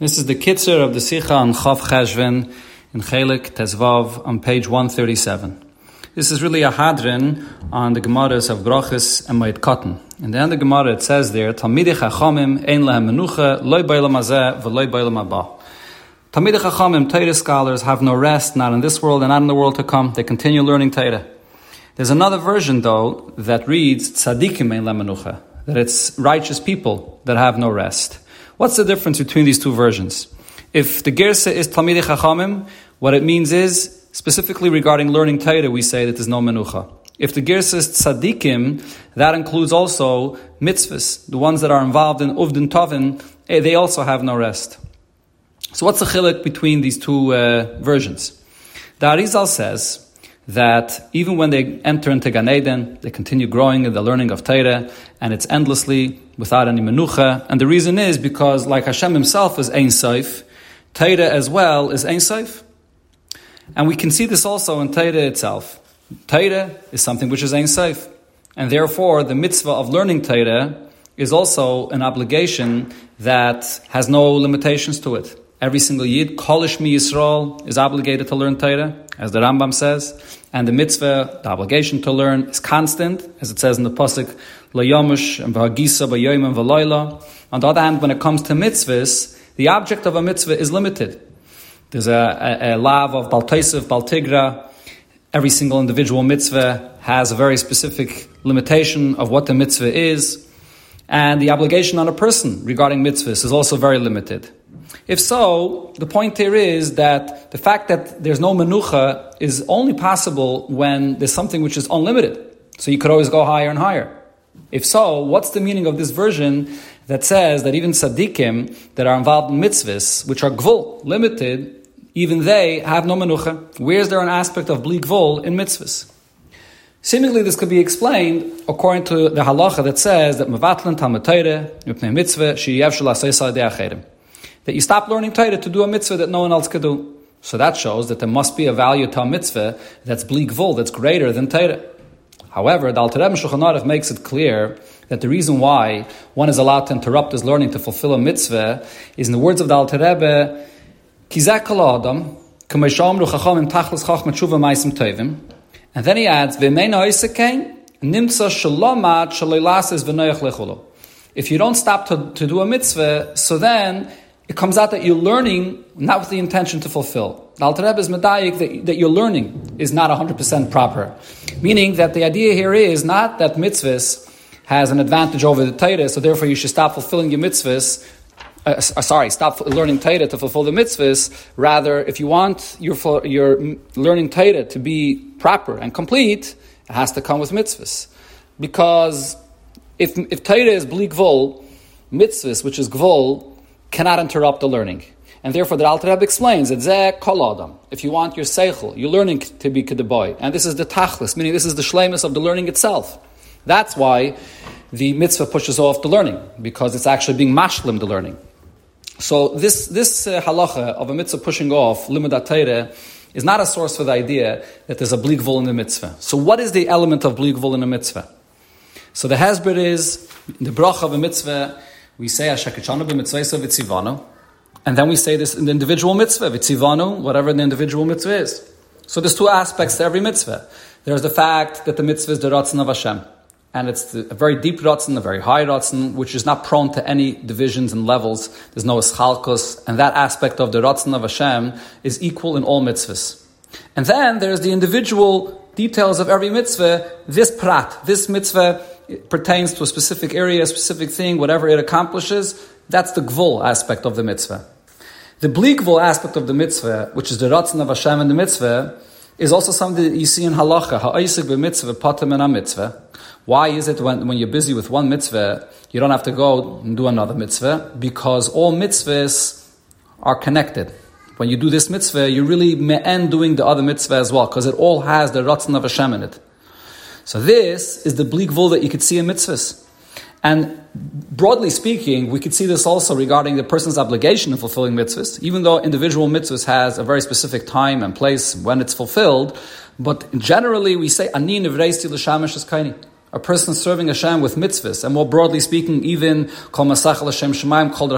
This is the Kitzer of the Sikha on Chav Cheshvan in Chelik Tezvav on page 137. This is really a hadrin on the Gemaras of Brochus and Moed Katan. In the end of the Gemara it says there, Talmidei Chachamim ein lehem menucha, loy bailam hazeh, v'loy bailam haba. Talmidei Chachamim, Torah scholars, have no rest, not in this world and not in the world to come. They continue learning Torah. There's another version, though, that reads, Tzadikim ein lehem menucha, that it's righteous people that have no rest. What's the difference between these two versions? If the Gersa is Talmidei Chachamim, what it means is, specifically regarding learning Torah, we say that there's no menucha. If the Gersa is Tzadikim, that includes also mitzvahs, the ones that are involved in Uvdin Tovin, eh, they also have no rest. So what's the chilik between these two uh, versions? The Arizal says that even when they enter into Gan Eden, they continue growing in the learning of Torah, and it's endlessly without any menucha. And the reason is because, like Hashem Himself is Ein Seif, Torah as well is Ein Seif. And we can see this also in Torah itself. Torah is something which is Ein Seif. And therefore, the mitzvah of learning Torah is also an obligation that has no limitations to it. Every single Yid, Kolish Mi Yisrael, is obligated to learn Torah, as the Rambam says, and the mitzvah, the obligation to learn, is constant, as it says in the Pasuk, Layomush and Vahagisa Bayoim and Valoila. On the other hand, when it comes to mitzvahs, the object of a mitzvah is limited. There's a, a, a lav of Baltaisiv, Baltigra. Every single individual mitzvah has a very specific limitation of what the mitzvah is. And the obligation on a person regarding mitzvahs is also very limited. If so, the point here is that the fact that there's no menucha is only possible when there's something which is unlimited. So you could always go higher and higher. If so, what's the meaning of this version that says that even tzaddikim that are involved in mitzvahs, which are gvul, limited, even they have no menucha? Where is there an aspect of bli gvul in mitzvahs? Seemingly, this could be explained according to the halacha that says that mevatlan Torah mitzvah that you stop learning Torah to do a mitzvah that no one else could do. So that shows that there must be a value to a mitzvah that's bli gvul, that's greater than Torah. However, the Alter Rebbe Shulchan makes it clear that the reason why one is allowed to interrupt his learning to fulfill a mitzvah is in the words of the Alter Rebbe, and then he adds, If you don't stop to, to do a mitzvah, so then it comes out that you're learning not with the intention to fulfill. The Alter Rebbe is medayik that, that your learning is not 100% proper. Meaning that the idea here is not that mitzvahs has an advantage over the Torah, so therefore you should stop fulfilling your mitzvahs. Uh, uh, sorry, stop learning Torah to fulfill the mitzvahs. Rather, if you want your, your learning Torah to be proper and complete, it has to come with mitzvahs. Because if, if Torah is bli gvul, mitzvahs, which is gvol, cannot interrupt the learning. And therefore, the Alter Rebbe explains that zeh kol adam. If you want your seichel, you're learning to be kedeboy, and this is the tachlis, meaning this is the shlemus of the learning itself. That's why the mitzvah pushes off the learning because it's actually being mashlim the learning. So this this uh, halacha of a mitzvah pushing off limud Torah is not a source for the idea that there's a bligvul in the mitzvah. So what is the element of bligvul in a mitzvah? So the hasbir is the bracha of a mitzvah we say Ashakachana b'mitzvah v'tzivanu, and then we say this in the individual mitzvah, v'tzivanu, whatever the individual mitzvah is. So there's two aspects to every mitzvah. There's the fact that the mitzvah is the ratzon of Hashem, and it's a very deep ratzon, a very high ratzon, which is not prone to any divisions and levels. There's no eschalkos, and that aspect of the ratzon of Hashem is equal in all mitzvahs. And then there's the individual details of every mitzvah. This prat, this mitzvah pertains to a specific area, a specific thing, whatever it accomplishes, that's the gvul aspect of the mitzvah. The bligvul aspect of the mitzvah, which is the ratzon of Hashem in the mitzvah, is also something that you see in halacha. Ha'isik b'mitzvah patam mitzvah. Why is it when, when you're busy with one mitzvah, you don't have to go and do another mitzvah? Because all mitzvahs are connected. When you do this mitzvah, you really end doing the other mitzvah as well, because it all has the ratzon of Hashem in it. So this is the bli gvul that you could see in mitzvahs. And broadly speaking, we could see this also regarding the person's obligation of fulfilling mitzvahs, even though individual mitzvahs has a very specific time and place when it's fulfilled. But generally, we say, Ani l'shamish kaini. A person serving Hashem with mitzvahs, and more broadly speaking, even kol masach Hashem shemaim kol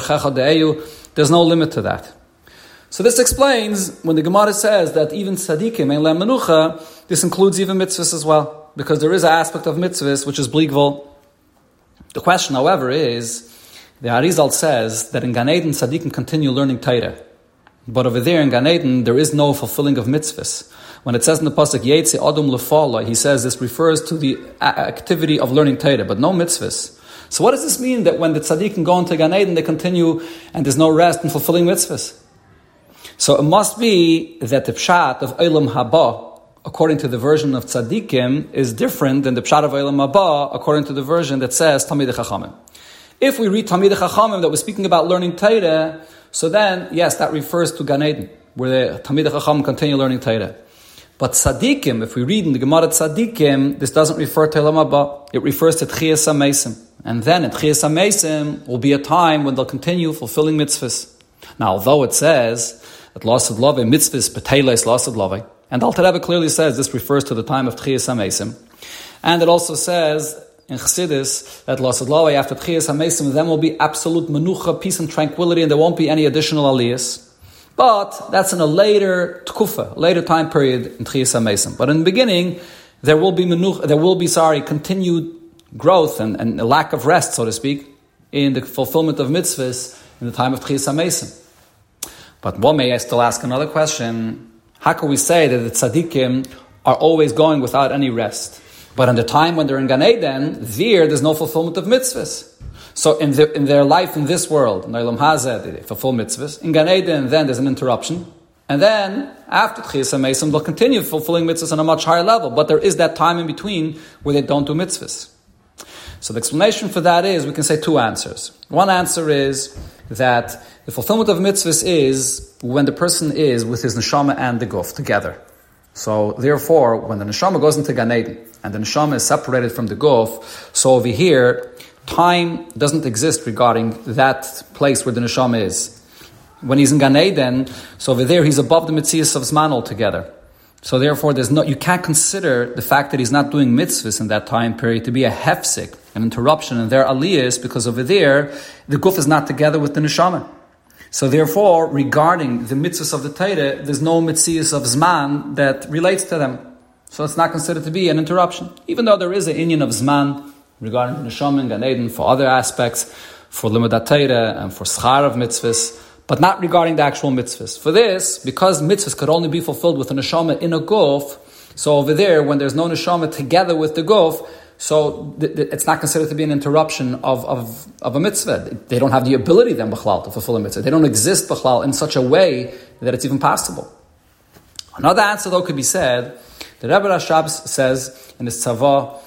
There's no limit to that. So this explains when the Gemara says that even tzaddikim and menucha, this includes even mitzvahs as well, because there is an aspect of mitzvahs which is bligvul. The question, however, is the Arizal says that in Gan Eden tzaddikim continue learning Torah, but over there in Gan Eden there is no fulfilling of mitzvahs. When it says in the pasuk Yetzi Adum Lefala, he says this refers to the activity of learning Torah, but no mitzvahs. So what does this mean that when the tzaddikim go into Gan Eden, they continue and there's no rest in fulfilling mitzvahs? So it must be that the pshat of Olam Haba, according to the version of tzaddikim, is different than the pshat of Olam Haba, according to the version that says Talmidei Chachamim. If we read Talmidei Chachamim that was speaking about learning Torah, so then, yes, that refers to Gan Eden, where the Talmidei Chachamim continue learning Torah. But tzaddikim, if we read in the Gemara tzaddikim, this doesn't refer to Olam Haba. It refers to Tchias HaMesim. And then at Tchias HaMesim will be a time when they'll continue fulfilling mitzvahs. Now, although it says that loss of love, mitzvahs, peteles, loss of love, and Alter Rebbe clearly says this refers to the time of Tchias HaMesim. And it also says in Chassidus that loss of love after Tchias HaMesim, then will be absolute menucha, peace and tranquility, and there won't be any additional aliyahs. But that's in a later tkufa, later time period in Tchias HaMesim. But in the beginning, there will be menucha, there will be, sorry, continued growth and, and a lack of rest, so to speak, in the fulfillment of mitzvahs in the time of Tchias HaMesim. But one may I still ask another question. How can we say that the tzaddikim are always going without any rest? But in the time when they're in Gan Eden, there, there's no fulfillment of mitzvahs. So in, the, in their life in this world, in Hazeh, they fulfill mitzvahs. In Gan Eden, then there's an interruption. And then, after Tchias HaMesim, they'll continue fulfilling mitzvahs on a much higher level. But there is that time in between where they don't do mitzvahs. So the explanation for that is we can say two answers. One answer is that the fulfillment of mitzvahs is when the person is with his neshama and the guf together. So therefore, when the neshama goes into Gan Eden and the neshama is separated from the guf, so over here, time doesn't exist regarding that place where the neshama is. When he's in Gan Eden, so over there he's above the mitzvahs of Zman altogether. So therefore, there's no, you can't consider the fact that he's not doing mitzvahs in that time period to be a hefsik, an interruption in their aliyahs, because over there, the guf is not together with the neshama. So therefore, regarding the mitzvahs of the Torah, there's no mitzvahs of Zman that relates to them. So it's not considered to be an interruption. Even though there is an Indian of Zman regarding the neshama and Gan Eden for other aspects, for Limudat Torah and for Schar of mitzvahs, but not regarding the actual mitzvahs. For this, because mitzvahs could only be fulfilled with a neshama in a guf, so over there, when there's no neshama together with the guf, so th- th- it's not considered to be an interruption of, of, of a mitzvah. They don't have the ability then, b'chlal, to fulfill a mitzvah. They don't exist, b'chlal, in such a way that it's even possible. Another answer, though, could be said, the Rebbe Rashab says in his tzava,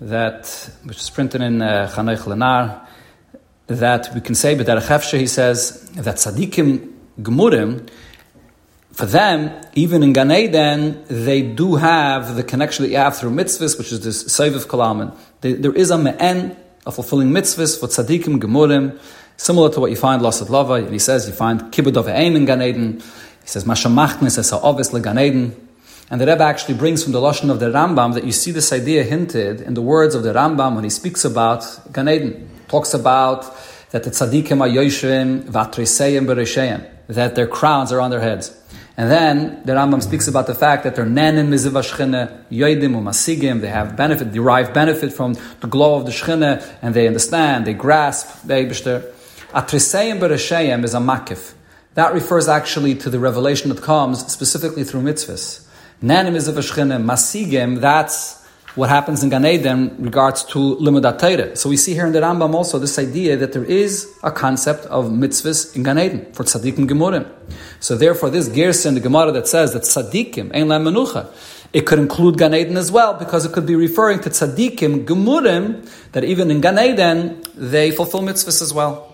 that, which is printed in uh, Chanoch Lanaar, that we can say, but he says that tzaddikim gemurim, for them, even in Gan Eden, they do have the connection that you have through mitzvahs, which is this Seiviv Kalaman. There is a me'en of fulfilling mitzvahs for tzaddikim gemurim, similar to what you find Lasat Lava. And he says you find Kibbud of in Gan Eden. He says Mashamachnis es ha'ovis Gan Eden. And the Rebbe actually brings from the Lashon of the Rambam that you see this idea hinted in the words of the Rambam when he speaks about Gan Eden talks about that the tzaddikim are yoshim vatriseyim beresheim, that their crowns are on their heads. And then the Rambam speaks about the fact that they're nenim miziv shchina, yoidim umasigim, they have benefit, derive benefit from the glow of the shchina, and they understand, they grasp the Eibishter. Atriseyim beresheim is a makif. That refers actually to the revelation that comes specifically through mitzvahs. Nenim miziv shchina, masigim, that's what happens in Gan Eden regards to Limudat Torah. So we see here in the Rambam also this idea that there is a concept of mitzvahs in Gan Eden for tzaddikim gemurim. So therefore, this gersa in the Gemara that says that tzaddikim ein la menucha, it could include Gan Eden as well because it could be referring to tzaddikim gemurim that even in Gan Eden they fulfill mitzvahs as well.